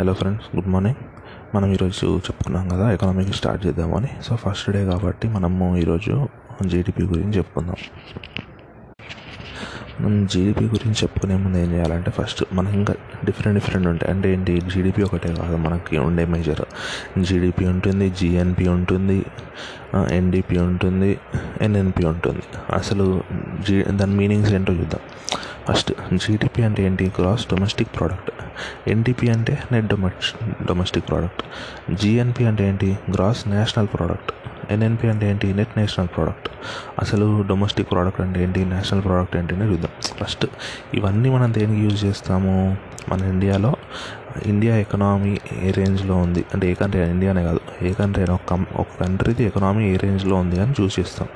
Hello friends good morning మనం ఈరోజు చెప్పుకున్నాం కదా ఎకనామిక్ స్టార్ట్ చేద్దామని. సో ఫస్ట్ డే కాబట్టి మనము ఈరోజు జీడిపి గురించి చెప్పుకుందాం. మనం జీడిపి గురించి చెప్పుకునే ముందు ఏం చేయాలంటే ఫస్ట్ మనకి ఇంకా డిఫరెంట్ డిఫరెంట్ ఉంటాయి. అంటే ఏంటి? జీడిపి ఒకటే కాదు మనకి ఉండే మేజర్ జీడిపి ఉంటుంది జిఎన్పి ఉంటుంది ఎన్డిపి ఉంటుంది ఎన్ఎన్పి ఉంటుంది. అసలు జీ దాని మీనింగ్స్ ఏంటో చూద్దాం. ఫస్ట్ జీడిపి అంటే ఏంటి? గ్రాస్ డొమెస్టిక్ ప్రోడక్ట్ ఎన్డిపి అంటే net domes domestic product GNP అంటే ఏంటి? గ్రాస్ నేషనల్ ప్రోడక్ట్ ఎన్ఎన్పి అంటే ఏంటి? నెట్ నేషనల్ ప్రోడక్ట్ అసలు డొమెస్టిక్ ప్రోడక్ట్ అంటే ఏంటి? నేషనల్ ప్రోడక్ట్ ఏంటి? అని చూద్దాం ఫస్ట్ ఇవన్నీ మనం దేనికి యూజ్ చేస్తాము? మన ఇండియాలో ఇండియా ఎకనామీ ఏ రేంజ్లో ఉంది? అంటే ఏ కంట్రీ ఇండియానే కాదు. ఏ కంట్రీ అయినా ఒక కం ఒక కంట్రీది ఎకనామీ ఏ రేంజ్లో ఉంది అని చూస్ చేస్తాం.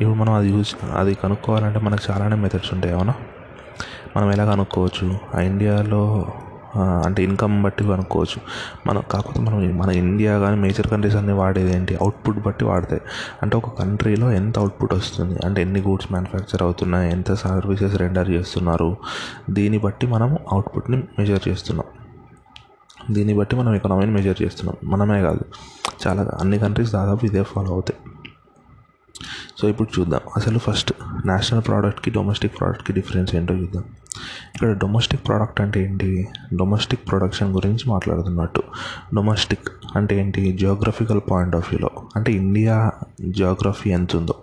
ఇప్పుడు మనం అది యూజ్ అది కనుక్కోవాలంటే మనకు చాలానే మెథడ్స్ ఉంటాయి అవునా మనం ఎలా కనుక్కోవచ్చు ఆ ఇండియాలో అంటే ఇన్కమ్ బట్టి కనుక్కోవచ్చు మనం కాకపోతే మనం మన ఇండియా కానీ మేజర్ కంట్రీస్ అన్నీ వాడేది ఏంటి? అవుట్పుట్ బట్టి వాడతాయి. అంటే ఒక కంట్రీలో ఎంత అవుట్పుట్ వస్తుంది? అంటే ఎన్ని గూడ్స్ మ్యానుఫ్యాక్చర్ అవుతున్నాయి? ఎంత సర్వీసెస్ రెండర్ చేస్తున్నారు? దీన్ని బట్టి మనం అవుట్పుట్ని మెజర్ చేస్తున్నాం. దీన్ని బట్టి మనం ఎకనామీని మెజర్ చేస్తున్నాం. మనమే కాదు. చాలా అన్ని కంట్రీస్ దాదాపు ఇదే ఫాలో అవుతాయి. సో ఇప్పుడు చూద్దాం. అసలు ఫస్ట్ నేషనల్ ప్రోడక్ట్కి డొమెస్టిక్ ప్రోడక్ట్కి డిఫరెన్స్ ఏంటో చూద్దాం. ఇక్కడ డొమెస్టిక్ ప్రోడక్ట్ అంటే ఏంటి? డొమెస్టిక్ ప్రొడక్షన్ గురించి మాట్లాడుతున్నట్టు. డొమెస్టిక్ అంటే ఏంటి? జియోగ్రఫికల్ పాయింట్ ఆఫ్ వ్యూలో అంటే ఇండియా జియోగ్రఫీ ఎంత ఉందో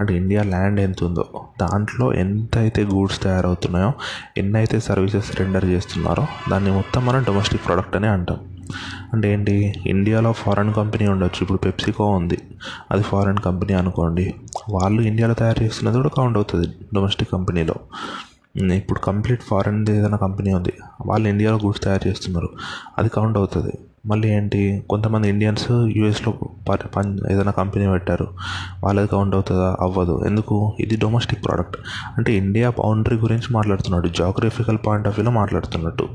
అంటే ఇండియా ల్యాండ్ ఎంత ఉందో దాంట్లో ఎంత అయితే గూడ్స్ తయారవుతున్నాయో ఎన్నైతే సర్వీసెస్ రెండర్ చేస్తున్నారో దాన్ని మొత్తం మనం డొమెస్టిక్ ప్రోడక్ట్ అనే అంటాం. అంటే ఏంటి? ఇండియాలో ఫారెన్ కంపెనీ ఉండొచ్చు. ఇప్పుడు పెప్సికో ఉంది. అది ఫారెన్ కంపెనీ అనుకోండి. వాళ్ళు ఇండియాలో తయారు చేస్తున్నది కూడా కౌంట్ అవుతుంది డొమెస్టిక్ కంపెనీలో. ఇప్పుడు కంప్లీట్ ఫారెన్ ఏదైనా కంపెనీ ఉంది. వాళ్ళు ఇండియాలో గూడ్స్ తయారు చేస్తున్నారు. అది కౌంట్ అవుతుంది. మళ్ళీ ఏంటి కొంతమంది ఇండియన్స్ యూఎస్లో పని ఏదైనా కంపెనీ పెట్టారు వాళ్ళది కౌంట్ అవుతుందా? అవ్వదు. ఎందుకు? ఇది డొమెస్టిక్ ప్రోడక్ట్ అంటే ఇండియా బౌండరీ గురించి మాట్లాడుతున్నాడు. జాగ్రఫికల్ పాయింట్ ఆఫ్ వ్యూలో మాట్లాడుతున్నట్టు.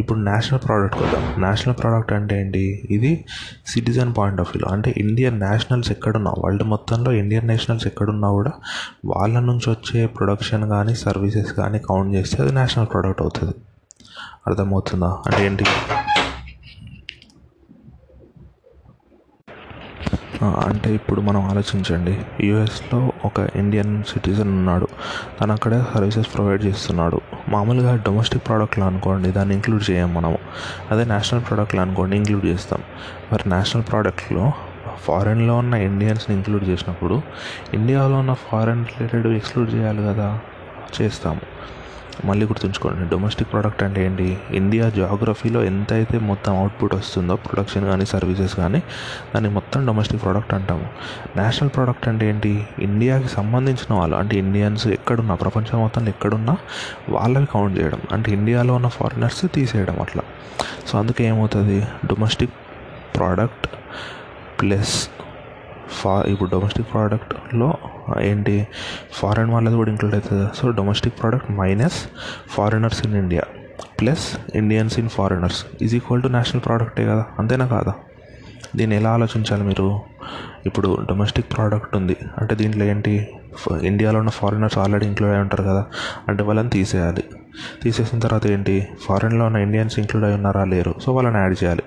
ఇప్పుడు నేషనల్ ప్రోడక్ట్ వద్దాం నేషనల్ ప్రోడక్ట్ అంటే ఏంటి? ఇది సిటిజన్ పాయింట్ ఆఫ్ వ్యూలో అంటే ఇండియన్ నేషనల్స్ ఎక్కడున్నా వరల్డ్ మొత్తంలో ఇండియన్ నేషనల్స్ ఎక్కడున్నా కూడా వాళ్ళ నుంచి వచ్చే ప్రొడక్షన్ కానీ సర్వీసెస్ కానీ కౌంట్ చేస్తే అది నేషనల్ ప్రోడక్ట్ అవుతుంది. అర్థమవుతుందా? అంటే ఏంటి? అంటే ఇప్పుడు మనం ఆలోచించండి. యూఎస్లో ఒక ఇండియన్ సిటిజన్ ఉన్నాడు. తను అక్కడే సర్వీసెస్ ప్రొవైడ్ చేస్తున్నాడు. మామూలుగా డొమెస్టిక్ ప్రోడక్ట్లో అనుకోండి దాన్ని ఇంక్లూడ్ చేయం మనము. అదే నేషనల్ ప్రోడక్ట్లో అనుకోండి ఇంక్లూడ్ చేస్తాం. మరి నేషనల్ ప్రోడక్ట్లో ఫారెన్లో ఉన్న ఇండియన్స్ని ఇంక్లూడ్ చేసినప్పుడు ఇండియాలో ఉన్న ఫారెన్ రిలేటెడ్ ఎక్స్క్లూడ్ చేయాలి కదా? చేస్తాము. మళ్ళీ గుర్తుంచుకోండి డొమెస్టిక్ ప్రోడక్ట్ అంటే ఏంటి? ఇండియా జాగ్రఫీలో ఎంత అయితే మొత్తం అవుట్పుట్ వస్తుందో ప్రొడక్షన్ కానీ సర్వీసెస్ కానీ దాన్ని మొత్తం డొమెస్టిక్ ప్రోడక్ట్ అంటాము. నేషనల్ ప్రోడక్ట్ అంటే ఏంటి? ఇండియాకి సంబంధించిన వాళ్ళు అంటే ఇండియన్స్ ఎక్కడున్నా ప్రపంచం మొత్తంలో ఎక్కడున్నా వాళ్ళవి కౌంట్ చేయడం. అంటే ఇండియాలో ఉన్న ఫారినర్స్ తీసేయడం అట్లా. సో అందుకే ఏమవుతుంది? డొమెస్టిక్ ప్రోడక్ట్ ప్లస్ ఫా ఇప్పుడు డొమెస్టిక్ ప్రోడక్ట్లో ఏంటి? ఫారెన్ వాళ్ళది కూడా ఇంక్లూడ్ అవుతుంది? So domestic product minus foreigners in India plus Indians in foreigners is equal to national ప్రోడక్టే కదా? అంతేనా కాదా? దీన్ని ఎలా ఆలోచించాలి మీరు? ఇప్పుడు డొమెస్టిక్ ప్రోడక్ట్ ఉంది. అంటే దీంట్లో ఏంటి? ఇండియాలో ఉన్న ఫారినర్స్ ఆల్రెడీ ఇంక్లూడ్ అయి ఉంటారు కదా? అంటే వాళ్ళని తీసేయాలి. తీసేసిన తర్వాత ఏంటి? ఫారెన్లో ఉన్న ఇండియన్స్ ఇంక్లూడ్ అయి ఉన్నారా? లేరు. సో వాళ్ళని యాడ్ చేయాలి.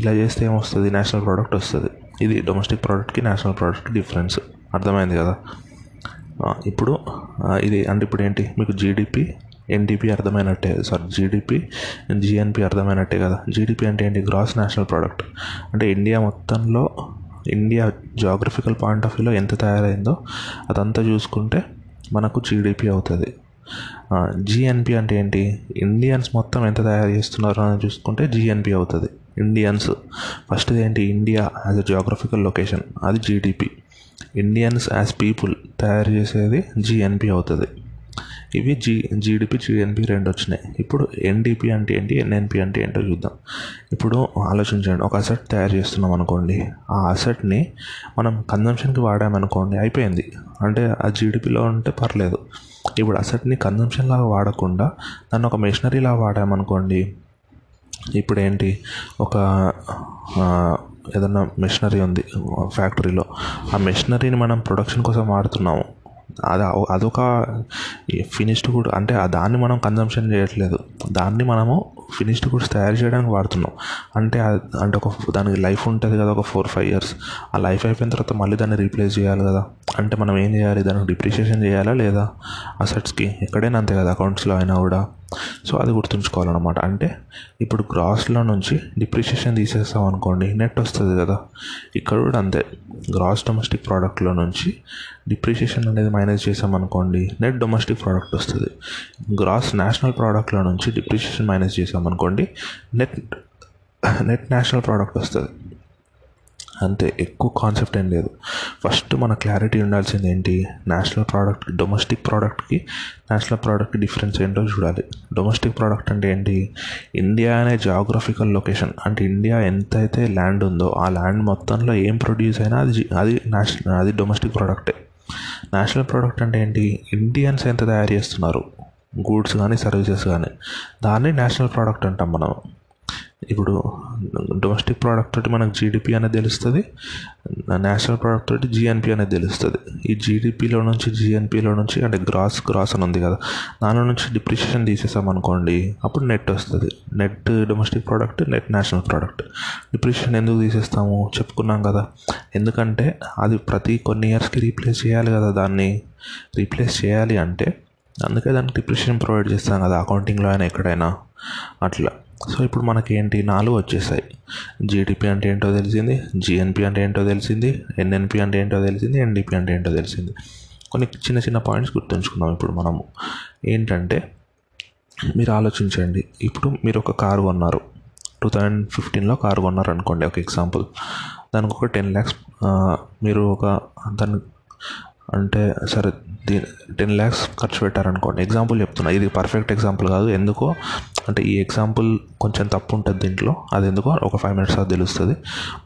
ఇలా చేస్తే ఏమొస్తుంది? నేషనల్ ప్రోడక్ట్ వస్తుంది. ఇది డొమెస్టిక్ ప్రోడక్ట్కి నేషనల్ ప్రోడక్ట్కి డిఫరెన్స్ అర్థమైంది కదా? ఇప్పుడు ఇది అంటే ఇప్పుడు ఏంటి? మీకు జీడిపి ఎన్డిపి అర్థమైనట్టే. సారీ జీడిపి జిఎన్పి అర్థమైనట్టే కదా. జీడిపి అంటే ఏంటి? గ్రాస్ నేషనల్ ప్రోడక్ట్ అంటే ఇండియా మొత్తంలో ఇండియా జాగ్రఫికల్ పాయింట్ ఆఫ్ వ్యూలో ఎంత తయారైందో అదంతా చూసుకుంటే మనకు జీడిపి అవుతుంది. జిఎన్పి అంటే ఏంటి? ఇండియన్స్ మొత్తం ఎంత తయారు చేస్తున్నారో అని చూసుకుంటే జిఎన్పి అవుతుంది. ఇండియన్స్ ఫస్ట్ ఏంటి? India as a geographical location అది జీడిపి ఇండియన్స్ యాజ్ పీపుల్ తయారు చేసేది జిఎన్పి అవుతుంది. ఇవి జీ జీడిపి జిఎన్పి రెండు వచ్చినాయి. ఇప్పుడు ఎన్డిపి అంటే ఏంటి ఎన్ఎన్పి అంటే ఏంటో చూద్దాం. ఇప్పుడు ఆలోచించండి ఒక అసెట్ తయారు చేస్తున్నాం అనుకోండి. ఆ అసెట్ని మనం కన్జంప్షన్కి వాడామనుకోండి అయిపోయింది. అంటే ఆ జీడిపిలో ఉంటే పర్లేదు. ఇప్పుడు అసెట్ని కన్జంప్షన్ లాగా వాడకుండా దాన్ని ఒక మెషినరీ లాగా వాడామనుకోండి. ఇప్పుడు ఏంటి ఒక ఏదన్నా మెషినరీ ఉంది ఫ్యాక్టరీలో ఆ మెషినరీని మనం ప్రొడక్షన్ కోసం వాడుతున్నాము. అది అదొక ఫినిష్డ్ గుడ్ అంటే దాన్ని మనం కన్జంప్షన్ చేయట్లేదు. దాన్ని మనము ఫినిష్డ్ గుడ్స్ తయారు చేయడానికి వాడుతున్నాం. అంటే అంటే ఒక దానికి లైఫ్ ఉంటుంది కదా ఒక ఫోర్ ఫైవ్ ఇయర్స్ ఆ లైఫ్ అయిపోయిన తర్వాత మళ్ళీ దాన్ని రీప్లేస్ చేయాలి కదా. అంటే మనం ఏం చేయాలి? దానికి డిప్రిషియేషన్ చేయాలా లేదా? అసెట్స్కి ఎక్కడైనా అంతే కదా అకౌంట్స్లో అయినా కూడా. సో అది గుర్తుంచుకోవాలన్నమాట. అంటే ఇప్పుడు గ్రాస్లో నుంచి డిప్రిషియేషన్ తీసేస్తాం అనుకోండి నెట్ వస్తుంది కదా. ఇక్కడ కూడా అంతే. గ్రాస్ డొమెస్టిక్ ప్రోడక్ట్లో నుంచి డిప్రిషియేషన్ అనేది మైనస్ చేసాం అనుకోండి నెట్ డొమెస్టిక్ ప్రోడక్ట్ వస్తుంది. గ్రాస్ నేషనల్ ప్రోడక్ట్లో నుంచి డిప్రిషియేషన్ మైనస్ చేసాం అనుకోండి నెట్ నెట్ నేషనల్ ప్రోడక్ట్ వస్తుంది. అంతే ఎక్కువ కాన్సెప్ట్ ఏం లేదు. ఫస్ట్ మన క్లారిటీ ఉండాల్సింది ఏంటి? నేషనల్ ప్రోడక్ట్ డొమెస్టిక్ ప్రోడక్ట్కి నేషనల్ ప్రోడక్ట్ డిఫరెన్స్ ఏంటో చూడాలి. డొమెస్టిక్ ప్రోడక్ట్ అంటే ఏంటి? ఇండియా అనే జాగ్రఫికల్ లొకేషన్ అంటే ఇండియా ఎంతైతే ల్యాండ్ ఉందో ఆ ల్యాండ్ మొత్తంలో ఏం ప్రొడ్యూస్ అయినా అది అది నేషనల్ అది డొమెస్టిక్ ప్రోడక్టే నేషనల్ ప్రోడక్ట్ అంటే ఏంటి? ఇండియన్స్ ఎంత తయారు చేస్తున్నారు? గూడ్స్ కానీ సర్వీసెస్ కానీ దాన్ని నేషనల్ ప్రోడక్ట్ అంటాం మనం. ఇప్పుడు డొమెస్టిక్ ప్రోడక్ట్ తోటి మనకు జీడిపి అనేది తెలుస్తుంది. నేషనల్ ప్రోడక్ట్ తోటి జిఎన్పి అనేది తెలుస్తుంది. ఈ జీడిపిలో నుంచి జిఎన్పిలో నుంచి అంటే గ్రాస్ గ్రాస్ అని ఉంది కదా దానిలో నుంచి డిప్రిషియేషన్ తీసేసాం అనుకోండి అప్పుడు నెట్ వస్తుంది. Net domestic product net national product. Depreciation ఎందుకు తీసేస్తాము? చెప్పుకున్నాం కదా. ఎందుకంటే అది ప్రతి కొన్ని ఇయర్స్కి రీప్లేస్ చేయాలి కదా దాన్ని. రీప్లేస్ చేయాలి అంటే అందుకే దానికి డిప్రెషన్ ప్రొవైడ్ చేస్తాం కదా అకౌంటింగ్లో అయినా ఎక్కడైనా. అట్లా. సో ఇప్పుడు మనకి ఏంటి నాలుగు వచ్చేసాయి. జీడిపి అంటే ఏంటో తెలిసింది జిఎన్పి అంటే ఏంటో తెలిసింది ఎన్ఎన్పి అంటే ఏంటో తెలిసింది ఎన్డిపి అంటే ఏంటో తెలిసింది. కొన్ని చిన్న చిన్న పాయింట్స్ గుర్తుంచుకుందాం ఇప్పుడు మనము. ఏంటంటే మీరు ఆలోచించండి. ఇప్పుడు మీరు ఒక కారు కొన్నారు. టూ థౌజండ్ ఫిఫ్టీన్లో కారు కొన్నారు అనుకోండి ఒక ఎగ్జాంపుల్. దానికి ఒక టెన్ ల్యాక్స్ మీరు ఒక దాని అంటే సరే దీని టెన్ ల్యాక్స్ ఖర్చు పెట్టారనుకోండి. ఎగ్జాంపుల్ చెప్తున్నా. ఇది పర్ఫెక్ట్ ఎగ్జాంపుల్ కాదు. ఎందుకో అంటే ఈ ఎగ్జాంపుల్ కొంచెం తప్పు ఉంటుంది దీంట్లో. అది ఎందుకో ఒక ఫైవ్ మినిట్స్ అది తెలుస్తుంది.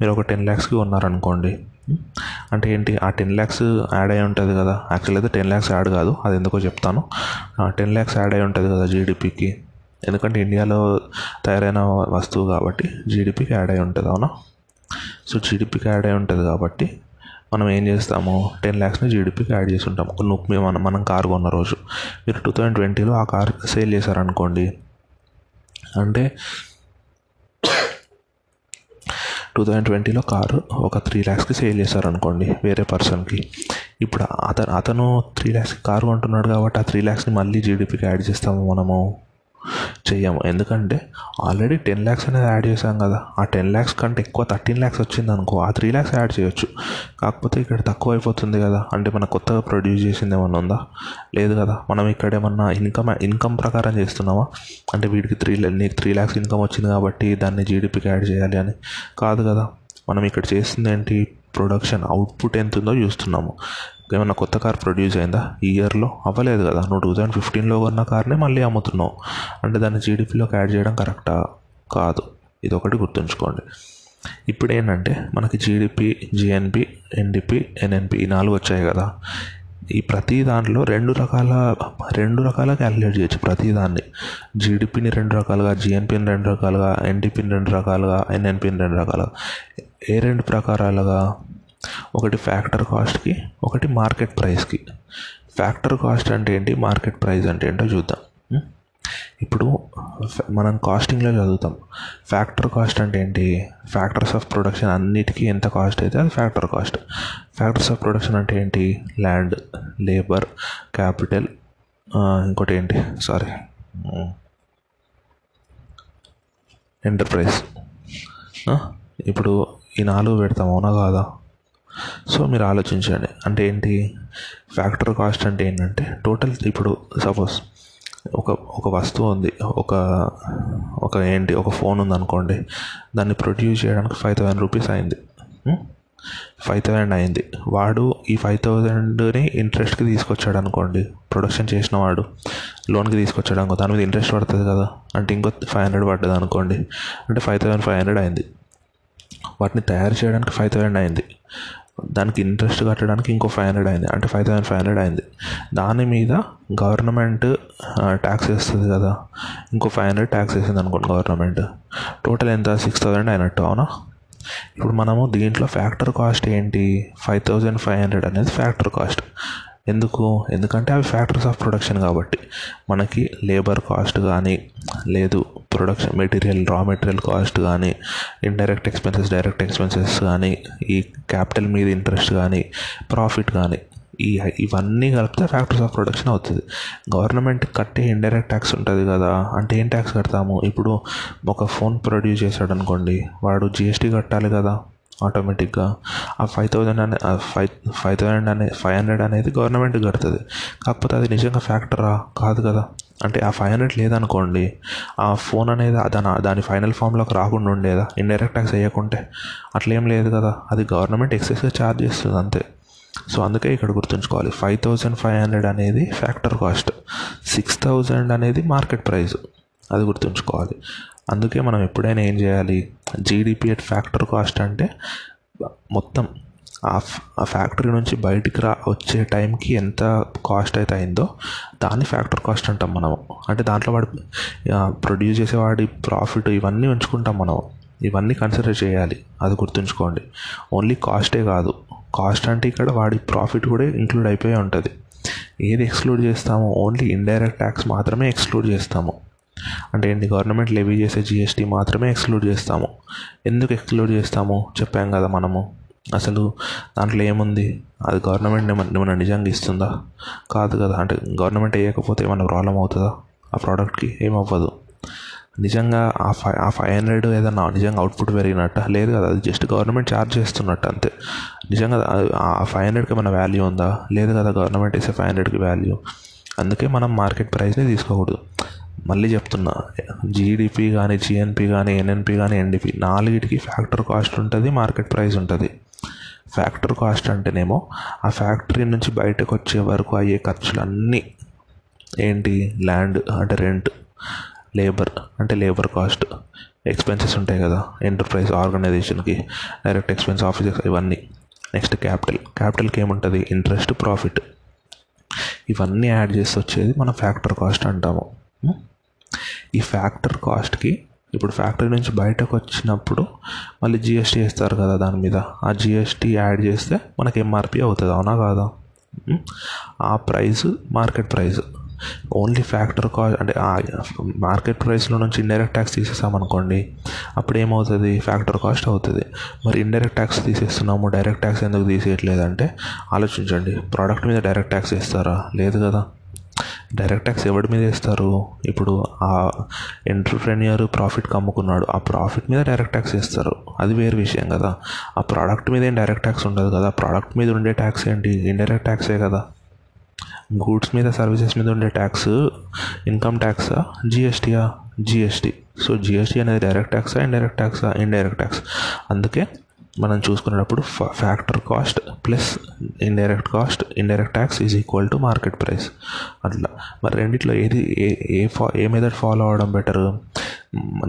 మీరు ఒక టెన్ ల్యాక్స్కి ఉన్నారనుకోండి అంటే ఏంటి? ఆ టెన్ ల్యాక్స్ యాడ్ అయి ఉంటుంది కదా. యాక్చువల్ అయితే టెన్ ల్యాక్స్ యాడ్ కాదు. అది ఎందుకో చెప్తాను. టెన్ ల్యాక్స్ యాడ్ అయి ఉంటుంది కదా జీడిపికి ఎందుకంటే ఇండియాలో తయారైన వస్తువు కాబట్టి జీడిపికి యాడ్ అయి ఉంటుంది. అవునా? సో జీడిపికి యాడ్ అయి ఉంటుంది కాబట్టి మనం ఏం చేస్తాము టెన్ ల్యాక్స్ని జీడిపికి యాడ్ చేసి ఉంటాం కొన్ని మనం మనం కారు కొన్న రోజు. మీరు టూ థౌజండ్ ట్వంటీలో ఆ కార్ సేల్ చేశారనుకోండి అంటే టూ థౌజండ్ ట్వంటీలో కారు ఒక త్రీ ల్యాక్స్కి సేల్ చేశారనుకోండి వేరే పర్సన్కి ఇప్పుడు అతను అతను త్రీ ల్యాక్స్కి కారు కొంటున్నాడు కాబట్టి ఆ త్రీ ల్యాక్స్ని మళ్ళీ జీడిపికి యాడ్ చేస్తాము మనము. చెయ్యము. ఎందుకంటే ఆల్రెడీ టెన్ ల్యాక్స్ అనేది యాడ్ చేసాం కదా. ఆ టెన్ ల్యాక్స్ కంటే ఎక్కువ థర్టీన్ ల్యాక్స్ వచ్చింది అనుకో ఆ త్రీ ల్యాక్స్ యాడ్ చేయొచ్చు. కాకపోతే ఇక్కడ తక్కువ అయిపోతుంది కదా. అంటే మనం కొత్తగా ప్రొడ్యూస్ చేసింది ఏమన్నా ఉందా? లేదు కదా. మనం ఇక్కడ ఏమన్నా ఇన్కమ్ ఇన్కమ్ ప్రకారం చేస్తున్నామా? అంటే వీడికి త్రీ నీకు త్రీ ల్యాక్స్ ఇన్కమ్ వచ్చింది కాబట్టి దాన్ని జీడిపికి యాడ్ చేయాలి అని. కాదు కదా. మనం ఇక్కడ చేస్తుంది ఏంటి? ప్రొడక్షన్ అవుట్పుట్ ఎంత ఉందో చూస్తున్నాము. ఏమన్నా కొత్త కార్ ప్రొడ్యూస్ అయిందా? ఈ ఇయర్లో అవ్వలేదు కదా. నువ్వు టూ థౌజండ్ ఫిఫ్టీన్లో కొన్న కార్నే మళ్ళీ అమ్ముతున్నావు. అంటే దాన్ని జీడిపిలోకి యాడ్ చేయడం కరెక్టా కాదు. ఇది ఒకటి గుర్తుంచుకోండి. ఇప్పుడు ఏంటంటే మనకి జీడిపి జిఎన్పి ఎన్డిపి ఎన్ఎన్పి ఈ నాలుగు వచ్చాయి కదా. ఈ ప్రతి దాంట్లో రెండు రకాల రెండు రకాల క్యాలిక్యులేట్ చేయొచ్చు ప్రతి దాన్ని. జీడిపిని రెండు రకాలుగా జిఎన్పిని రెండు రకాలుగా ఎన్డిపిని రెండు రకాలుగా ఎన్ఎన్పిని రెండు రకాలుగా. ఏ రెండు ప్రకారాలుగా? ఒకటి ఫ్యాక్టర్ కాస్ట్కి ఒకటి మార్కెట్ ప్రైస్కి ఫ్యాక్టర్ కాస్ట్ అంటే ఏంటి మార్కెట్ ప్రైస్ అంటే ఏంటో చూద్దాం. ఇప్పుడు మనం కాస్టింగ్లో చదువుతాం. ఫ్యాక్టర్ కాస్ట్ అంటే ఏంటి? ఫ్యాక్టర్స్ ఆఫ్ ప్రొడక్షన్ అన్నిటికీ ఎంత కాస్ట్ అయితే అది factor cost. Factors of production అంటే ఏంటి? ల్యాండ్ లేబర్ క్యాపిటల్ ఇంకోటి ఏంటి? సారీ. ఎంటర్ప్రైజ్. ఇప్పుడు ఈ నాలుగు పెడతాం అవునా కాదా? సో మీరు ఆలోచించండి. అంటే ఏంటి? ఫ్యాక్టర్ కాస్ట్ అంటే ఏంటంటే టోటల్ ఇప్పుడు సపోజ్ ఒక ఒక వస్తువు ఉంది. ఒక ఒక ఏంటి? ఒక ఫోన్ ఉంది అనుకోండి. దాన్ని ప్రొడ్యూస్ చేయడానికి ఫైవ్ థౌసండ్ రూపీస్ అయింది. Hmm? ఫైవ్ థౌసండ్ అయింది. వాడు ఈ ఫైవ్ థౌసండ్ని ఇంట్రెస్ట్కి తీసుకొచ్చాడు అనుకోండి. ప్రొడక్షన్ చేసిన వాడు. లోన్కి తీసుకొచ్చాడు అనుకో దాని మీద ఇంట్రెస్ట్ పడుతుంది కదా. అంటే ఇంకో ఫైవ్ హండ్రెడ్ పడ్డది అనుకోండి. అంటే ఫైవ్ థౌసండ్ ఫైవ్ హండ్రెడ్ అయింది. వాటిని తయారు చేయడానికి ఫైవ్ థౌసండ్ అయింది. దానికి ఇంట్రెస్ట్ కట్టడానికి ఇంకో ఫైవ్ హండ్రెడ్ అయింది. అంటే ఫైవ్ థౌసండ్ ఫైవ్ హండ్రెడ్ అయింది. దాని మీద గవర్నమెంట్ ట్యాక్స్ వేస్తుంది కదా. ఇంకో ఫైవ్ హండ్రెడ్ ట్యాక్స్ వేసింది అనుకోండి గవర్నమెంట్ టోటల్ ఎంత? సిక్స్ థౌసండ్ అయినట్టు అవునా? ఇప్పుడు మనము దీంట్లో ఫ్యాక్టర్ కాస్ట్ ఏంటి? ఫైవ్ థౌజండ్ ఫైవ్ హండ్రెడ్ అనేది ఫ్యాక్టర్ కాస్ట్ ఎందుకు? ఎందుకంటే అవి ఫ్యాక్టర్స్ ఆఫ్ ప్రొడక్షన్ కాబట్టి. మనకి లేబర్ కాస్ట్ కానీ లేదు production material raw material cost కానీ ఇండైరెక్ట్ ఎక్స్పెన్సెస్ డైరెక్ట్ ఎక్స్పెన్సెస్ కానీ ఈ క్యాపిటల్ మీద ఇంట్రెస్ట్ కానీ ప్రాఫిట్ కానీ ఈ ఇవన్నీ కలిపితే ఫ్యాక్టర్స్ ఆఫ్ ప్రొడక్షన్ అవుతుంది. గవర్నమెంట్ కట్టే ఇండైరెక్ట్ ట్యాక్స్ ఉంటుంది కదా అంటే ఏం ట్యాక్స్ కడతాము? ఇప్పుడు ఒక ఫోన్ ప్రొడ్యూస్ చేశాడు అనుకోండి వాడు జిఎస్టీ కట్టాలి కదా ఆటోమేటిక్గా ఆ ఫైవ్ థౌజండ్ అనే ఫైవ్ ఫైవ్ థౌజండ్ అనే ఫైవ్ హండ్రెడ్ అనేది గవర్నమెంట్ కడుతుంది. కాకపోతే అది నిజంగా ఫ్యాక్టరా కాదు కదా. అంటే ఆ ఫైవ్ హండ్రెడ్ లేదనుకోండి ఆ ఫోన్ అనేది దాని దాని ఫైనల్ ఫామ్లోకి రాకుండా ఉండేదా? ఇండైరెక్ట్ ట్యాక్స్ వేయకుంటే. అట్లేం లేదు కదా. అది గవర్నమెంట్ ఎక్సెస్గా ఛార్జ్ చేస్తుంది అంతే. సో అందుకే ఇక్కడ గుర్తుంచుకోవాలి. ఫైవ్ థౌజండ్ ఫైవ్ హండ్రెడ్ అనేది ఫ్యాక్టర్ కాస్ట్ సిక్స్ థౌజండ్ అనేది మార్కెట్ ప్రైస్ అది గుర్తుంచుకోవాలి. అందుకే మనం ఎప్పుడైనా ఏం చేయాలి? జీడిపి అట్ ఫ్యాక్టర్ కాస్ట్ అంటే మొత్తం ఆ ఆ ఫ్యాక్టరీ నుంచి బయటికి రా వచ్చే టైంకి ఎంత కాస్ట్ అయితే అయిందో దాన్ని ఫ్యాక్టర్ కాస్ట్ అంటాం మనం అంటే దాంట్లో వాడి ప్రొడ్యూస్ చేసేవాడి ప్రాఫిట్ ఇవన్నీ ఉంచుకుంటాం మనం ఇవన్నీ కన్సిడర్ చేయాలి. అది గుర్తుంచుకోండి. ఓన్లీ కాస్టే కాదు. కాస్ట్ అంటే ఇక్కడ వాడి ప్రాఫిట్ కూడా ఇంక్లూడ్ అయిపోయి ఉంటుంది. ఏది ఎక్స్క్లూడ్ చేస్తామో ఓన్లీ ఇండైరెక్ట్ ట్యాక్స్ మాత్రమే ఎక్స్క్లూడ్ చేస్తాము. అంటే ఏంటి గవర్నమెంట్ లెవీ చేసే జిఎస్టీ మాత్రమే ఎక్స్క్లూడ్ చేస్తాము. ఎందుకు ఎక్స్క్లూడ్ చేస్తాము? చెప్పాం కదా మనము. అసలు దాంట్లో ఏముంది? అది గవర్నమెంట్ ఏమన్నా నిజంగా ఇస్తుందా? కాదు కదా. అంటే గవర్నమెంట్ వేయకపోతే ఏమన్నా ప్రాబ్లం అవుతుందా? ఆ ప్రోడక్ట్కి ఏమవ్వదు నిజంగా ఆ ఫైవ్ ఆ ఫైవ్ హండ్రెడ్ ఏదన్నా నిజంగా అవుట్పుట్ పెరిగినట్ట? లేదు కదా. అది జస్ట్ గవర్నమెంట్ ఛార్జ్ చేస్తున్నట్టు అంతే. నిజంగా ఆ ఫైవ్ హండ్రెడ్కి ఏమైనా వాల్యూ ఉందా? లేదు కదా. గవర్నమెంట్ ఇస్తే ఫైవ్ హండ్రెడ్కి వాల్యూ అందుకే మనం మార్కెట్ ప్రైస్ని తీసుకోకూడదు. మళ్ళీ చెప్తున్నా. జీడిపి కానీ జిఎన్పి కానీ ఎన్ఎన్పి కానీ ఎన్డిపి నాలుగిటికి ఫ్యాక్టర్ కాస్ట్ ఉంటుంది మార్కెట్ ప్రైస్ ఉంటుంది. ఫ్యాక్టరీ కాస్ట్ అంటేనేమో ఆ ఫ్యాక్టరీ నుంచి బయటకు వచ్చే వరకు అయ్యే ఖర్చులన్నీ ఏంటి? ల్యాండ్ అంటే రెంట్ లేబర్ అంటే లేబర్ కాస్ట్ ఎక్స్పెన్సెస్ ఉంటాయి కదా ఎంటర్ప్రైజ్ ఆర్గనైజేషన్కి డైరెక్ట్ ఎక్స్పెన్స్ ఆఫీసెస్ ఇవన్నీ. Next capital. క్యాపిటల్కి ఏముంటుంది? Interest profit. ఇవన్నీ యాడ్ చేసి వచ్చేది మనం ఫ్యాక్టర్ కాస్ట్ అంటాము. ఈ ఫ్యాక్టర్ కాస్ట్కి ఇప్పుడు ఫ్యాక్టరీ నుంచి బయటకు వచ్చినప్పుడు మళ్ళీ జిఎస్టీ వేస్తారు కదా దాని మీద. ఆ జిఎస్టీ యాడ్ చేస్తే మనకి ఎంఆర్పి అవుతుంది అవునా కాదా? ఆ price market price. Only factor cost అంటే మార్కెట్ ప్రైస్లో నుంచి ఇండైరెక్ట్ ట్యాక్స్ తీసేసామనుకోండి అప్పుడు ఏమవుతుంది? ఫ్యాక్టర్ కాస్ట్ అవుతుంది. మరి ఇండైరెక్ట్ ట్యాక్స్ తీసేస్తున్నాము డైరెక్ట్ ట్యాక్స్ ఎందుకు తీసేయట్లేదంటే ఆలోచించండి. ప్రోడక్ట్ మీద డైరెక్ట్ ట్యాక్స్ వేస్తారా? లేదు కదా. డైరెక్ట్ ట్యాక్స్ ఎవరి మీద వేస్తారు? ఇప్పుడు ఆ ఎంటర్ప్రెన్యూర్ ప్రాఫిట్కి అమ్ముకున్నాడు ఆ ప్రాఫిట్ మీద డైరెక్ట్ ట్యాక్స్ వేస్తారు. అది వేరే విషయం కదా. ఆ ప్రోడక్ట్ మీద ఏం డైరెక్ట్ ట్యాక్స్ ఉండదు కదా? ప్రోడక్ట్ మీద ఉండే ట్యాక్స్ ఏంటి? ఇండైరెక్ట్ ట్యాక్సే కదా. గూడ్స్ మీద సర్వీసెస్ మీద ఉండే ట్యాక్స్ ఇన్కమ్ ట్యాక్సా? జిఎస్టీయా? జిఎస్టీ. సో జిఎస్టీ అనేది డైరెక్ట్ ట్యాక్సా ఇండైరెక్ట్ ట్యాక్సా? Indirect tax. అందుకే మనం చూసుకునేటప్పుడు factor cost plus indirect cost indirect tax is equal to market price అట్లా. మరి రెండిట్లో ఏది ఏ ఏ ఫా ఏ మెథడ్ ఫాలో అవ్వడం better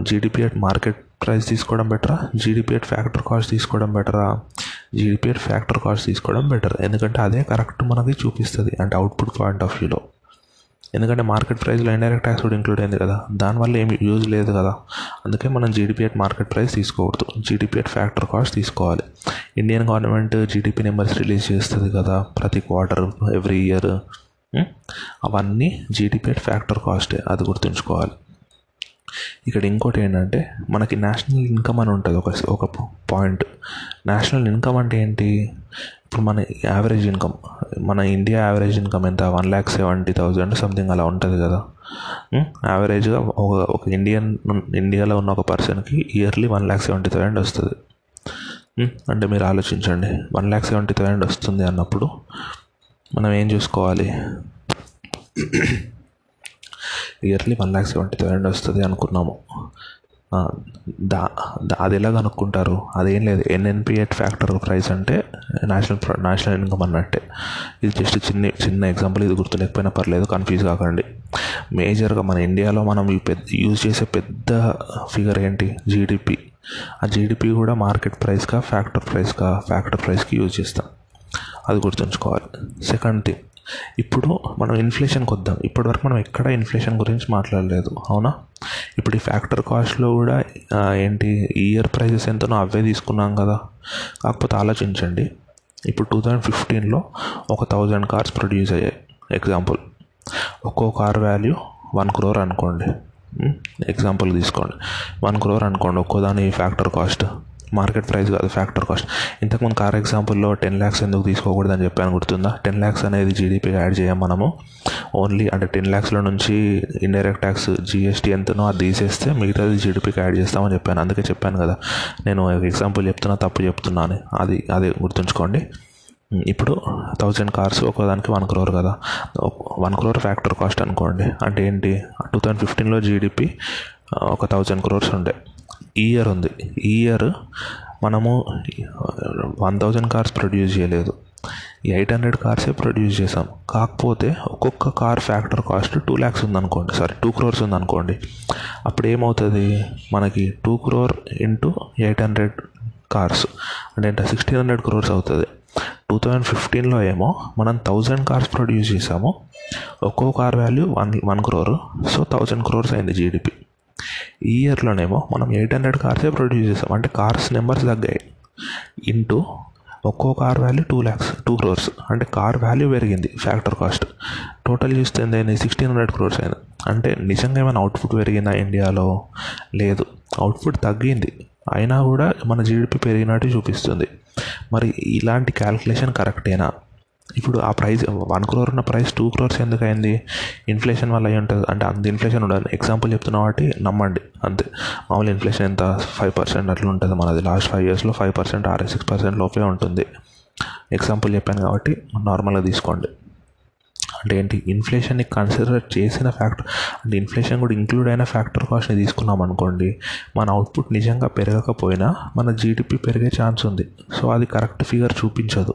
GDP at market price తీసుకోవడం బెటరా జీడిపి అట్ ఫ్యాక్టర్ కాస్ట్ తీసుకోవడం బెటరా జీడిపి అట్ ఫ్యాక్టర్ కాస్ట్ తీసుకోవడం బెటర్ ఎందుకంటే అదే కరెక్ట్ మనకి చూపిస్తుంది. అంటే అవుట్పుట్ పాయింట్ ఆఫ్ వ్యూలో ఎందుకంటే మార్కెట్ ప్రైస్లో ఇండైరెక్ట్ ట్యాక్స్ కూడా ఇంక్లూడ్ అయింది కదా. దానివల్ల ఏమి యూజ్ లేదు కదా. అందుకే మనం జీడిపి అట్ మార్కెట్ ప్రైస్ తీసుకోకూడదు. జీడిపి అట్ ఫ్యాక్టర్ కాస్ట్ తీసుకోవాలి. Indian government GDP numbers release చేస్తుంది కదా. ప్రతి క్వార్టర్ ఎవ్రీ ఇయర్ అవన్నీ జీడిపి అట్ ఫ్యాక్టర్ కాస్టే అది గుర్తుంచుకోవాలి. ఇక్కడ ఇంకోటి ఏంటంటే మనకి నేషనల్ ఇన్కమ్ అని ఉంటుంది ఒక ఒక పాయింట్ నేషనల్ ఇన్కమ్ అంటే ఏంటి? ఇప్పుడు మన యావరేజ్ ఇన్కమ్ మన ఇండియా యావరేజ్ ఇన్కమ్ ఎంత? One lakh seventy thousand something అలా ఉంటుంది కదా. యావరేజ్గా ఒక ఒక ఇండియన్ ఇండియాలో ఉన్న ఒక పర్సన్కి yearly one lakh seventy thousand వస్తుంది. అంటే మీరు ఆలోచించండి. వన్ ల్యాక్ సెవెంటీ థౌసండ్ వస్తుంది అన్నప్పుడు మనం ఏం చూసుకోవాలి? Yearly one lakh seventy thousand వస్తుంది అనుకున్నాము. దా అది ఎలా కనుక్కుంటారు అదేం లేదు. ఎన్ఎన్పిఎట్ ఫ్యాక్టర్ ప్రైస్ అంటే నేషనల్ నేషనల్ ఇన్కమ్ అన్నట్టే. ఇది జస్ట్ చిన్న చిన్న ఎగ్జాంపుల్ ఇది గుర్తులేకపోయినా పర్లేదు కన్ఫ్యూజ్ కాకండి. మేజర్గా మన ఇండియాలో మనం పెద్ద యూజ్ చేసే పెద్ద ఫిగర్ ఏంటి? జీడిపి. ఆ జీడిపి కూడా మార్కెట్ ప్రైస్గా ఫ్యాక్టర్ ప్రైస్గా ఫ్యాక్టర్ ప్రైస్కి యూజ్ చేస్తాం. అది గుర్తుంచుకోవాలి. Second thing. ఇప్పుడు మనం ఇన్ఫ్లేషన్కి వద్దాం ఇప్పటివరకు మనం ఎక్కడ ఇన్ఫ్లేషన్ గురించి మాట్లాడలేదు. అవునా? ఇప్పుడు ఈ ఫ్యాక్టర్ కాస్ట్లో కూడా ఏంటి ఇయర్ ప్రైజెస్ ఎంతనో అవే తీసుకున్నాం కదా. కాకపోతే ఆలోచించండి. ఇప్పుడు టూ థౌజండ్ ఫిఫ్టీన్లో ఒక థౌజండ్ కార్స్ ప్రొడ్యూస్ అయ్యాయి. ఎగ్జాంపుల్ ఒక్కో కార్ వాల్యూ వన్ క్రోర్ అనుకోండి. ఎగ్జాంపుల్ తీసుకోండి. వన్ క్రోర్ అనుకోండి. ఒక్కో దాని ఫ్యాక్టర్ కాస్ట్ మార్కెట్ ప్రైస్ కాదు ఫ్యాక్టర్ కాస్ట్. ఇంతకుముందు కార్ ఎగ్జాంపుల్లో టెన్ ల్యాక్స్ ఎందుకు తీసుకోకూడదని చెప్పాను గుర్తుందా? టెన్ ల్యాక్స్ అనేది జీడీపీకి యాడ్ చేయం మనము. ఓన్లీ అంటే టెన్ ల్యాక్స్లో నుంచి ఇండైరెక్ట్ ట్యాక్స్ జీఎస్టీ ఎంతనో అది తీసేస్తే మిగతాది జీడిపికి యాడ్ చేస్తామని చెప్పాను. అందుకే చెప్పాను కదా. నేను ఎగ్జాంపుల్ చెప్తున్నా తప్పు చెప్తున్నాను అది అది గుర్తుంచుకోండి. ఇప్పుడు థౌజండ్ కార్స్ ఒకదానికి వన్ క్రోర్ కదా. వన్ క్రోర్ ఫ్యాక్టర్ కాస్ట్ అనుకోండి. అంటే ఏంటి? టూ థౌజండ్ ఫిఫ్టీన్లో జీడిపి ఒక థౌజండ్ క్రోర్స్ ఉండే. ఇయర్ ఉంది. ఈ ఇయర్ మనము వన్ థౌజండ్ కార్స్ ప్రొడ్యూస్ చేయలేదు. ఎయిట్ హండ్రెడ్ కార్సే ప్రొడ్యూస్ చేసాం కాకపోతే ఒక్కొక్క car factor cost two lakhs ఉందనుకోండి. సారీ టూ క్రోర్స్ ఉందనుకోండి. అప్పుడు ఏమవుతుంది? మనకి two crore into eight hundred cars అంటే సిక్స్టీన్ హండ్రెడ్ క్రోర్స్ అవుతుంది. టూ థౌజండ్ ఫిఫ్టీన్లో ఏమో మనం థౌజండ్ కార్స్ ప్రొడ్యూస్ చేసాము ఒక్కో car value one one crore so thousand crores అయింది జీడిపి ఈ ఇయర్లోనేమో మనం ఎయిట్ హండ్రెడ్ కార్సే ప్రొడ్యూస్ చేసాం. అంటే కార్స్ నెంబర్స్ తగ్గాయి. ఇంటూ ఒక్కో car value two lakhs two crores. అంటే కార్ వాల్యూ పెరిగింది ఫ్యాక్టర్ కాస్ట్. టోటల్ చూస్తే ఏంటైంది సిక్స్టీన్ హండ్రెడ్ క్రోర్స్ అయింది. అంటే నిజంగా ఏమైనా అవుట్పుట్ పెరిగిందా ఇండియాలో? లేదు. అవుట్పుట్ తగ్గింది. అయినా కూడా మన జీడిపి పెరిగినట్టు చూపిస్తుంది. మరి ఇలాంటి క్యాల్కులేషన్ కరెక్టేనా? ఇప్పుడు ఆ ప్రైస్ వన్ క్రోర్ ఉన్న ప్రైస్ టూ క్రోర్స్ ఎందుకు అయింది ఇన్ఫ్లేషన్ వల్ల అయి ఉంటుంది. అంటే అంత ఇన్ఫ్లేషన్ ఉండదు. ఎగ్జాంపుల్ చెప్తున్నా కాబట్టి నమ్మండి. అంతే. మామూలు ఇన్ఫ్లేషన్ ఎంత? ఫైవ్ పర్సెంట్ అట్లా ఉంటుంది మనది. లాస్ట్ ఫైవ్ ఇయర్స్లో five percent or six percent లోపే ఉంటుంది. ఎగ్జాంపుల్ చెప్పాను కాబట్టి నార్మల్గా తీసుకోండి. అంటే ఏంటి? ఇన్ఫ్లేషన్ని కన్సిడర్ చేసిన ఫ్యాక్టర్ అంటే ఇన్ఫ్లేషన్ కూడా ఇంక్లూడ్ అయిన ఫ్యాక్టర్ కాస్ట్ని తీసుకున్నాం అనుకోండి మన అవుట్పుట్ నిజంగా పెరగకపోయినా మన జీడిపి పెరిగే ఛాన్స్ ఉంది. సో అది కరెక్ట్ ఫిగర్ చూపించదు.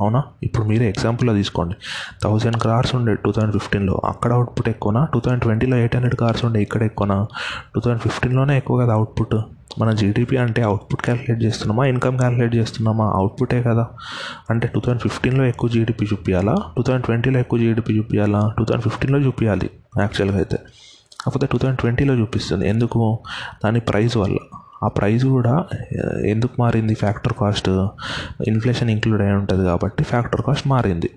అవునా? ఇప్పుడు మీరే ఎగ్జాంపుల్లో తీసుకోండి. థౌజండ్ కార్స్ ఉండే టూ థౌజండ్ ఫిఫ్టీన్లో అక్కడ అవుట్పుట్ ఎక్కువనా? టూ థౌజండ్ ట్వంటీలో ఎయిట్ హండ్రెడ్ కార్స్ ఉండే ఇక్కడ ఎక్కువనా? టూ థౌజండ్ ఫిఫ్టీన్లోనే ఎక్కువ కదా అవుట్పుట్ మన జీడిపి అంటే అవుట్పుట్ క్యాలిక్యులేట్ చేస్తున్నామా? ఇన్కమ్ క్యాలిక్యులేట్ చేస్తున్నామా? అవుట్పుటే కదా. అంటే టూ థౌజండ్ ఫిఫ్టీన్లో ఎక్కువ జీడిపి చూపించాలా టూ థౌజండ్ ట్వంటీలో ఎక్కువ జీడిపి చూపించాలా టూ థౌజండ్ ఫిఫ్టీన్లో చూపించాలి యాక్చువల్గా అయితే. కాకపోతే టూ థౌజండ్ ట్వంటీలో చూపిస్తుంది. ఎందుకు? దాని ప్రైస్ వల్ల. ఆ ప్రైస్ కూడా ఎందుకు మారింది? ఫ్యాక్టర్ కాస్ట్ ఇన్ఫ్లేషన్ ఇంక్లూడ్ అయి ఉంటుంది కాబట్టి ఫ్యాక్టర్ కాస్ట్ మారింది.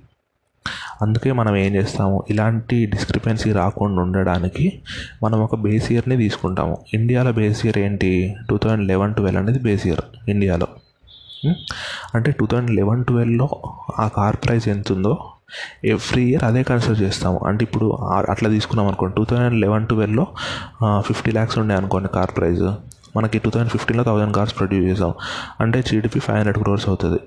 అందుకే మనం ఏం చేస్తాము? ఇలాంటి డిస్క్రిపెన్సీ రాకుండా ఉండడానికి మనం ఒక బేస్ ఇయర్ని తీసుకుంటాము. ఇండియాలో బేస్ ఇయర్ ఏంటి? టూ థౌజండ్ లెవెన్ ట్వెల్వ్ అనేది బేస్ ఇయర్ ఇండియాలో. అంటే టూ థౌజండ్ లెవెన్ ట్వెల్వ్లో ఆ కార్ ప్రైస్ ఎంత ఉందో ఎవ్రీ ఇయర్ అదే కన్సిడర్ చేస్తాము. అంటే ఇప్పుడు అట్లా తీసుకున్నాం అనుకోండి. టూ థౌజండ్ లెవెన్ ట్వెల్వ్లో ఫిఫ్టీ ల్యాక్స్ ఉండే అనుకోండి కార్ ప్రైస్. మనకి టూ థౌజండ్ ఫిఫ్టీన్లో థౌసండ్ కార్స్ ప్రొడ్యూస్ చేసాం. అంటే జీడిపి ఫైవ్ హండ్రెడ్ క్రోర్స్ అవుతుంది.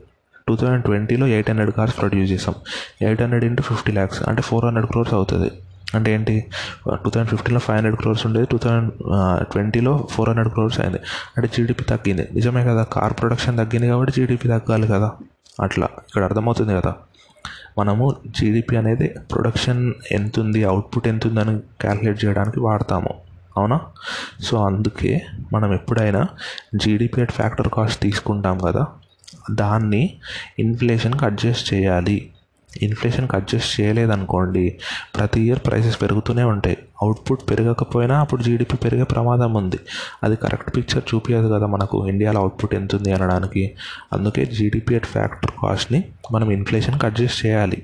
టూ థౌజండ్ ట్వంటీలో ఎయిట్ హండ్రెడ్ కార్స్ ప్రొడ్యూస్ చేసాం. Eight hundred into fifty lakhs అంటే ఫోర్ హండ్రెడ్ క్రోర్స్ అవుతుంది. అంటే ఏంటి? టూ థౌజండ్ ఫిఫ్టీన్లో ఫైవ్ హండ్రెడ్ క్రోర్స్ ఉండేది టూ థౌజండ్ ట్వంటీలో ఫోర్ హండ్రెడ్ క్రోర్స్ అయింది. అంటే జీడిపి తగ్గింది. నిజమే కదా కార్ ప్రొడక్షన్ తగ్గింది కాబట్టి జీడిపి తగ్గాలి కదా. అట్లా. ఇక్కడ అర్థమవుతుంది కదా. మనము జీడిపి అనేది ప్రొడక్షన్ ఎంత ఉంది అవుట్పుట్ ఎంత ఉందని క్యాలిక్యులేట్ చేయడానికి వాడతాము. అవునా? సో అందుకే మనం ఎప్పుడైనా జీడిపి అట్ ఫ్యాక్టర్ కాస్ట్ తీసుకుంటాం కదా. దాన్ని ఇన్ఫ్లేషన్కి అడ్జస్ట్ చేయాలి. ఇన్ఫ్లేషన్కి అడ్జస్ట్ చేయలేదనుకోండి ప్రతి ఇయర్ ప్రైసెస్ పెరుగుతూనే ఉంటాయి. అవుట్పుట్ పెరగకపోయినా అప్పుడు జీడిపి పెరిగే ప్రమాదం ఉంది. అది కరెక్ట్ పిక్చర్ చూపించదు కదా మనకు ఇండియాలో అవుట్పుట్ ఎంత ఉంది అనడానికి. అందుకే జీడిపి అట్ ఫ్యాక్టర్ కాస్ట్ని మనం ఇన్ఫ్లేషన్కి అడ్జస్ట్ చేయాలి.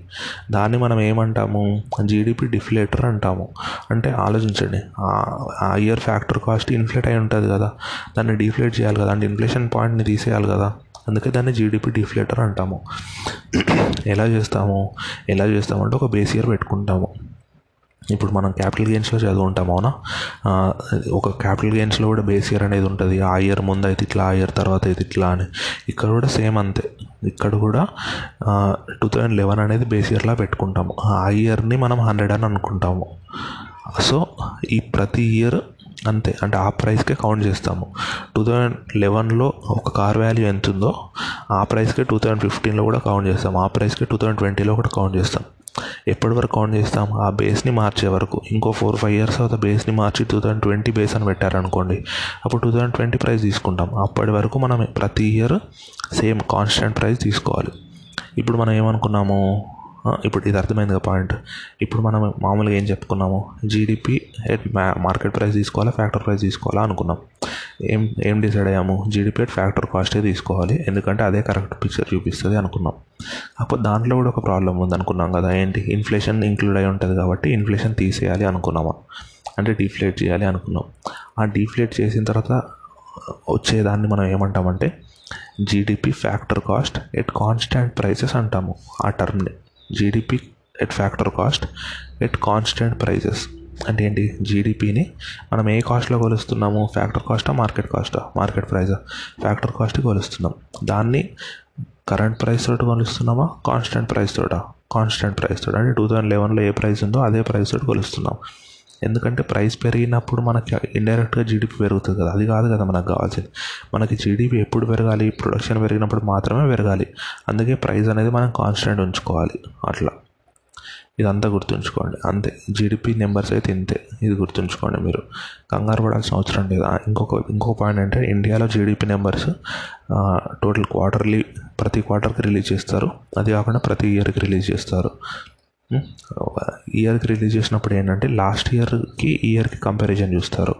దాన్ని మనం ఏమంటాము? జీడిపి డిఫ్లేటర్ అంటాము. అంటే ఆలోచించండి. ఆ ఇయర్ ఫ్యాక్టర్ కాస్ట్ ఇన్ఫ్లేట్ అయి ఉంటుంది కదా. దాన్ని డిఫ్లేట్ చేయాలి కదా. అంటే ఇన్ఫ్లేషన్ పాయింట్ని తీసేయాలి కదా. అందుకే దాన్ని జీడిపి డిఫ్లేటర్ అంటాము. ఎలా చేస్తాము? ఎలా చేస్తామంటే ఒక బేస్ ఇయర్ పెట్టుకుంటాము. ఇప్పుడు మనం క్యాపిటల్ గెయిన్స్లో చదువుకుంటాము అవునా? ఒక క్యాపిటల్ గెయిన్స్లో కూడా బేస్ ఇయర్ అనేది ఉంటుంది. ఆ ఇయర్ ముందు అయితే ఇట్లా ఆ ఇయర్ తర్వాత అయితే ఇట్లా అని. ఇక్కడ కూడా సేమ్ అంతే. ఇక్కడ కూడా టూ థౌజండ్ లెవెన్ అనేది బేస్ ఇయర్లా పెట్టుకుంటాము. ఆ ఇయర్ని మనం హండ్రెడ్ అని అనుకుంటాము. సో ఈ ప్రతి ఇయర్ అంతే. అంటే ఆ ప్రైస్కే కౌంట్ చేస్తాము. టూ థౌజండ్ లెవెన్లో ఒక కార్ వాల్యూ ఎంత ఉందో ఆ ప్రైస్కే టూ థౌజండ్ ఫిఫ్టీన్లో కూడా కౌంట్ చేస్తాం. ఆ ప్రైస్కే టూ థౌజండ్ ట్వంటీలో కూడా కౌంట్ చేస్తాం. ఎప్పటి వరకు కౌంట్ చేస్తాం? ఆ బేస్ని మార్చే వరకు. ఇంకో ఫోర్ ఫైవ్ ఇయర్స్ తర్వాత బేస్ని మార్చి టూ థౌజండ్ ట్వంటీ బేస్ అని పెట్టారనుకోండి అప్పుడు టూ థౌజండ్ ట్వంటీ ప్రైస్ తీసుకుంటాం. అప్పటి వరకు మనం ప్రతి ఇయర్ సేమ్ కాన్స్టెంట్ ప్రైస్ తీసుకోవాలి. ఇప్పుడు మనం ఏమనుకున్నాము? ఇప్పుడు ఇది అర్థమైంది పాయింట్. ఇప్పుడు మనం మామూలుగా ఏం చెప్పుకున్నాము జీడిపి మార్కెట్ ప్రైస్ తీసుకోవాలా ఫ్యాక్టర్ ప్రైస్ తీసుకోవాలా అనుకున్నాం. ఏం ఏం డిసైడ్ అయ్యాము? జీడిపి ఎట్ ఫ్యాక్టర్ కాస్టే తీసుకోవాలి. ఎందుకంటే అదే కరెక్ట్ పిక్చర్ చూపిస్తుంది అనుకున్నాం. కాకపోతే దాంట్లో కూడా ఒక ప్రాబ్లం ఉంది అనుకున్నాం కదా. ఏంటి? ఇన్ఫ్లేషన్ ఇంక్లూడ్ అయి ఉంటుంది కాబట్టి ఇన్ఫ్లేషన్ తీసేయాలి అనుకున్నాము? అంటే డీఫ్లేట్ చేయాలి అనుకున్నాం. ఆ డీఫ్లేట్ చేసిన తర్వాత వచ్చేదాన్ని మనం ఏమంటామంటే GDP factor cost at constant prices అంటాము. ఆ టర్మ్ని GDP at factor cost at constant prices అంటే ఏంటి? జీడిపిని మనం ఏ కాస్ట్లో కొలుస్తున్నాము? ఫ్యాక్టర్ కాస్టా మార్కెట్ కాస్టా మార్కెట్ ప్రైజా ఫ్యాక్టర్ కాస్ట్ కొలుస్తున్నాం. దాన్ని కరెంట్ ప్రైస్ తోటి కొలుస్తున్నామా? కాన్స్టెంట్ ప్రైస్ తోట? కాన్స్టెంట్ ప్రైస్ తోట. అంటే టూ థౌజండ్ లెవెన్లో ఏ ప్రైస్ ఉందో అదే ప్రైస్ తోటి కొలుస్తున్నాం. ఎందుకంటే ప్రైస్ పెరిగినప్పుడు మనకి ఇండైరెక్ట్గా జీడిపి పెరుగుతుంది కదా. అది కాదు కదా మనకు కావాల్సింది. మనకి జీడిపి ఎప్పుడు పెరగాలి? ప్రొడక్షన్ పెరిగినప్పుడు మాత్రమే పెరగాలి. అందుకే ప్రైస్ అనేది మనం కాన్స్టెంట్ ఉంచుకోవాలి. అట్లా. ఇదంతా గుర్తుంచుకోండి. అంతే. జీడిపి నెంబర్స్ అయితే ఇంతే. ఇది గుర్తుంచుకోండి మీరు. కంగారు పడాల్సిన అవసరం లేదు? ఇంకొక ఇంకో పాయింట్ అంటే ఇండియాలో జీడిపి నెంబర్స్ టోటల్ క్వార్టర్లీ ప్రతి క్వార్టర్కి రిలీజ్ చేస్తారు. అది కాకుండా ప్రతి ఇయర్కి రిలీజ్ చేస్తారు. Hmm. ఇయర్కి రిలీజ్ చేసినప్పుడు ఏంటంటే లాస్ట్ ఇయర్కి ఇయర్కి కంపారిజన్ చూస్తారు.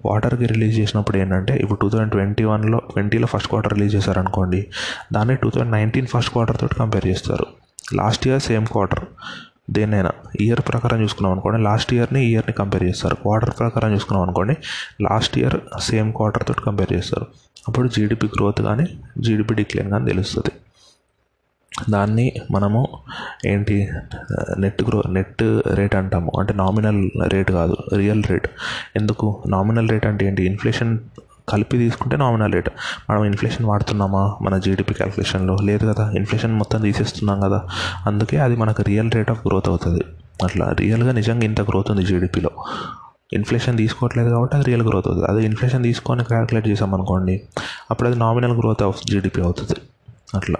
క్వార్టర్కి రిలీజ్ చేసినప్పుడు ఏంటంటే ఇప్పుడు టూ థౌజండ్ ట్వంటీ వన్లో ట్వంటీలో ఫస్ట్ క్వార్టర్ రిలీజ్ చేశారనుకోండి దాన్ని two thousand nineteen first quarter తోటి కంపేర్ చేస్తారు. లాస్ట్ ఇయర్ సేమ్ క్వార్టర్ దేన్నైనా. ఇయర్ ప్రకారం చూసుకున్నాం అనుకోండి లాస్ట్ ఇయర్ని ఇయర్ని కంపేర్ చేస్తారు. క్వార్టర్ ప్రకారం చూసుకున్నాం అనుకోండి లాస్ట్ ఇయర్ సేమ్ క్వార్టర్ తోటి కంపేర్ చేస్తారు. అప్పుడు జీడిపి గ్రోత్ కానీ జీడిపి డిక్లైన్ కానీ తెలుస్తుంది. దాన్ని మనము ఏంటి నెట్ గ్రో నెట్ రేట్ అంటాము. అంటే నామినల్ రేట్ కాదు రియల్ రేట్ ఎందుకు? నామినల్ రేట్ అంటే ఏంటి? ఇన్ఫ్లేషన్ కలిపి తీసుకుంటే నామినల్ రేట్ మనం ఇన్ఫ్లేషన్ వాడుతున్నామా? మన జీడిపి క్యాలిక్యులేషన్లో లేదు కదా? ఇన్ఫ్లేషన్ మొత్తం తీసేస్తున్నాం కదా? అందుకే అది మనకు రియల్ రేట్ ఆఫ్ గ్రోత్ అవుతుంది. అట్లా రియల్గా నిజంగా ఇంత గ్రోత్ ఉంది జీడిపిలో ఇన్ఫ్లేషన్ తీసుకోవట్లేదు కాబట్టి అది రియల్ గ్రోత్ అవుతుంది. అదే ఇన్ఫ్లేషన్ తీసుకొని క్యాలిక్యులేట్ చేసామనుకోండి అప్పుడు అది నామినల్ గ్రోత్ ఆఫ్ జీడిపి అవుతుంది. అట్లా.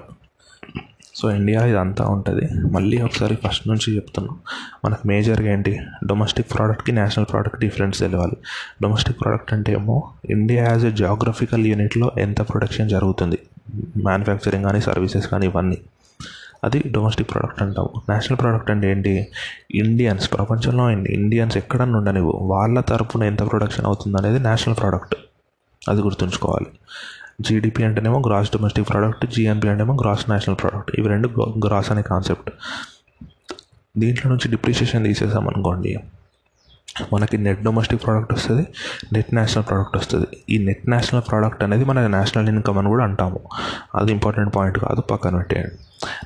సో ఇండియా ఇదంతా ఉంటుంది. మళ్ళీ ఒకసారి ఫస్ట్ నుంచి చెప్తున్నాం మనకు మేజర్గా ఏంటి? డొమెస్టిక్ ప్రోడక్ట్కి నేషనల్ ప్రోడక్ట్ డిఫరెన్స్ తెలియాలి డొమెస్టిక్ ప్రోడక్ట్ అంటే ఏమో ఇండియా యాజ్ ఎ జాగ్రఫికల్ యూనిట్లో ఎంత ప్రొడక్షన్ జరుగుతుంది? మ్యానుఫ్యాక్చరింగ్ కానీ సర్వీసెస్ కానీ ఇవన్నీ. అది డొమెస్టిక్ ప్రోడక్ట్ అంటాము నేషనల్ ప్రోడక్ట్ అంటే ఏంటి? ఇండియన్స్ ప్రపంచంలో ఇండియన్స్ ఎక్కడన్నా ఉండనివ్వు. వాళ్ళ తరపున ఎంత ప్రొడక్షన్ అవుతుంది అనేది నేషనల్ ప్రోడక్ట్ అది గుర్తుంచుకోవాలి. జీడిపి అంటేనేమో గ్రాస్ డొమెస్టిక్ ప్రోడక్ట్ జిఎన్పి అంటేమో గ్రాస్ నేషనల్ ప్రోడక్ట్ ఇవి రెండు గ్రాస్ అనే కాన్సెప్ట్ దీంట్లో నుంచి డిప్రిషియేషన్ తీసేసాం అనుకోండి. మనకి నెట్ డొమెస్టిక్ ప్రోడక్ట్ వస్తుంది నెట్ నేషనల్ ప్రోడక్ట్ వస్తుంది. ఈ నెట్ నేషనల్ ప్రోడక్ట్ అనేది మన నేషనల్ ఇన్కమ్ అని కూడా అంటాము. అది ఇంపార్టెంట్ పాయింట్ కాదు పక్కన పెట్టేయండి.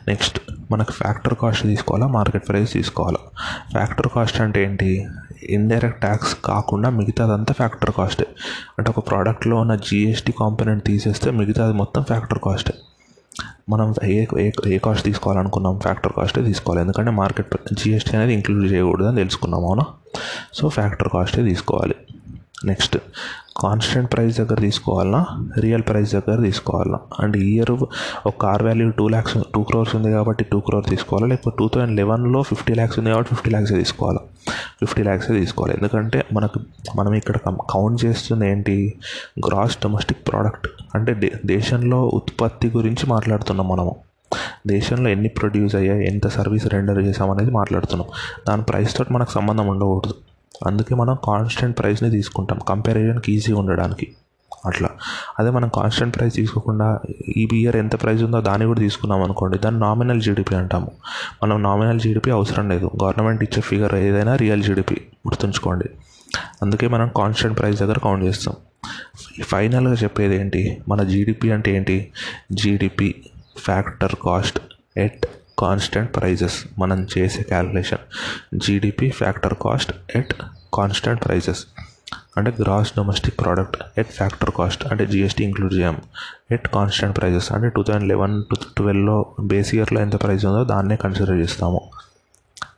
నెక్స్ట్ మనకు ఫ్యాక్టర్ కాస్ట్ తీసుకోవాలా మార్కెట్ ప్రైస్ తీసుకోవాలా? ఫ్యాక్టర్ కాస్ట్ అంటే ఏంటి? ఇండైరెక్ట్ ట్యాక్స్ కాకుండా మిగతాదంతా ఫ్యాక్టర్ కాస్టే అంటే ఒక ప్రోడక్ట్లో ఉన్న జిఎస్టీ కాంపోనెంట్ తీసేస్తే మిగతాది మొత్తం ఫ్యాక్టర్ కాస్టే మనం ఏ ఏ ఏ కాస్ట్ తీసుకోవాలనుకున్నాం ఫ్యాక్టర్ కాస్టే తీసుకోవాలి. ఎందుకంటే మార్కెట్ జిఎస్టీ అనేది ఇంక్లూడ్ చేయకూడదు అని తెలుసుకున్నాం అవునా? సో ఫ్యాక్టర్ కాస్టే తీసుకోవాలి. నెక్స్ట్. కాన్స్టెంట్ ప్రైస్ దగ్గర తీసుకోవాలన్నా రియల్ ప్రైస్ దగ్గర తీసుకోవాలన్నా అండ్ ఇయర్ ఒక car value two lakhs two crores ఉంది కాబట్టి టూ క్రోర్ తీసుకోవాలా? లేకపోతే టూ థౌజండ్ లెవెన్లో ఫిఫ్టీ ల్యాక్స్ ఉంది కాబట్టి ఫిఫ్టీ ల్యాక్సే తీసుకోవాలా? ఫిఫ్టీ ల్యాక్సే తీసుకోవాలి. ఎందుకంటే మనకు మనం ఇక్కడ కౌంట్ చేస్తుంది ఏంటి? Gross domestic product. అంటే దే దేశంలో ఉత్పత్తి గురించి మాట్లాడుతున్నాం మనము. దేశంలో ఎన్ని ప్రొడ్యూస్ అయ్యాయి ఎంత సర్వీస్ రెండర్ చేసామనేది మాట్లాడుతున్నాం. దాని ప్రైస్ తోటి మనకు సంబంధం ఉండకూడదు. అందుకే మనం కాన్స్టెంట్ ప్రైస్ని తీసుకుంటాం. కంపారిజన్కి ఈజీగా ఉండడానికి. అట్లా. అదే మనం కాన్స్టెంట్ ప్రైస్ తీసుకోకుండా ఈ ఇయర్ ఎంత ప్రైస్ ఉందో దాన్ని కూడా తీసుకున్నాం అనుకోండి దాన్ని నామినల్ జీడిపి అంటాము. మనం నామినల్ జీడిపి అవసరం లేదు. గవర్నమెంట్ ఇచ్చే ఫిగర్ ఏదైనా రియల్ జీడిపి గుర్తుంచుకోండి. అందుకే మనం కాన్స్టెంట్ ప్రైస్ దగ్గర కౌంట్ చేస్తాం. ఫైనల్గా చెప్పేది ఏంటి? మన జీడిపి అంటే ఏంటి? GDP factor cost at constant prices మనం చేసే calculation GDP factor cost at constant prices అంటే gross domestic product at factor cost అంటే జిఎస్టీ ఇంక్లూడ్ చేయం. ఎట్ కాన్స్టెంట్ ప్రైజెస్ అంటే టూ థౌజండ్ లెవెన్ టు ట్వెల్వ్లో బేస్ ఇయర్లో ఎంత ప్రైస్ ఉందో దాన్నే కన్సిడర్ చేస్తాము.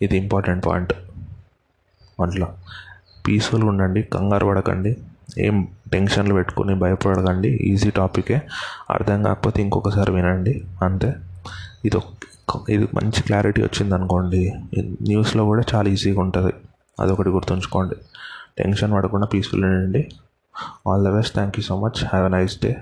ఇది ఇంపార్టెంట్ పాయింట్ అట్లా పీస్ఫుల్గా ఉండండి కంగారు పడకండి ఏం టెన్షన్లు పెట్టుకొని భయపడకండి ఈజీ టాపికే అర్థం కాకపోతే ఇంకొకసారి వినండి. అంతే. ఇది ఇది మంచి క్లారిటీ వచ్చింది అనుకోండి. న్యూస్లో కూడా చాలా ఈజీగా ఉంటుంది. అదొకటి గుర్తుంచుకోండి. టెన్షన్ పడకుండా పీస్ఫుల్ ఉండండి. All the best thank you so much have a nice day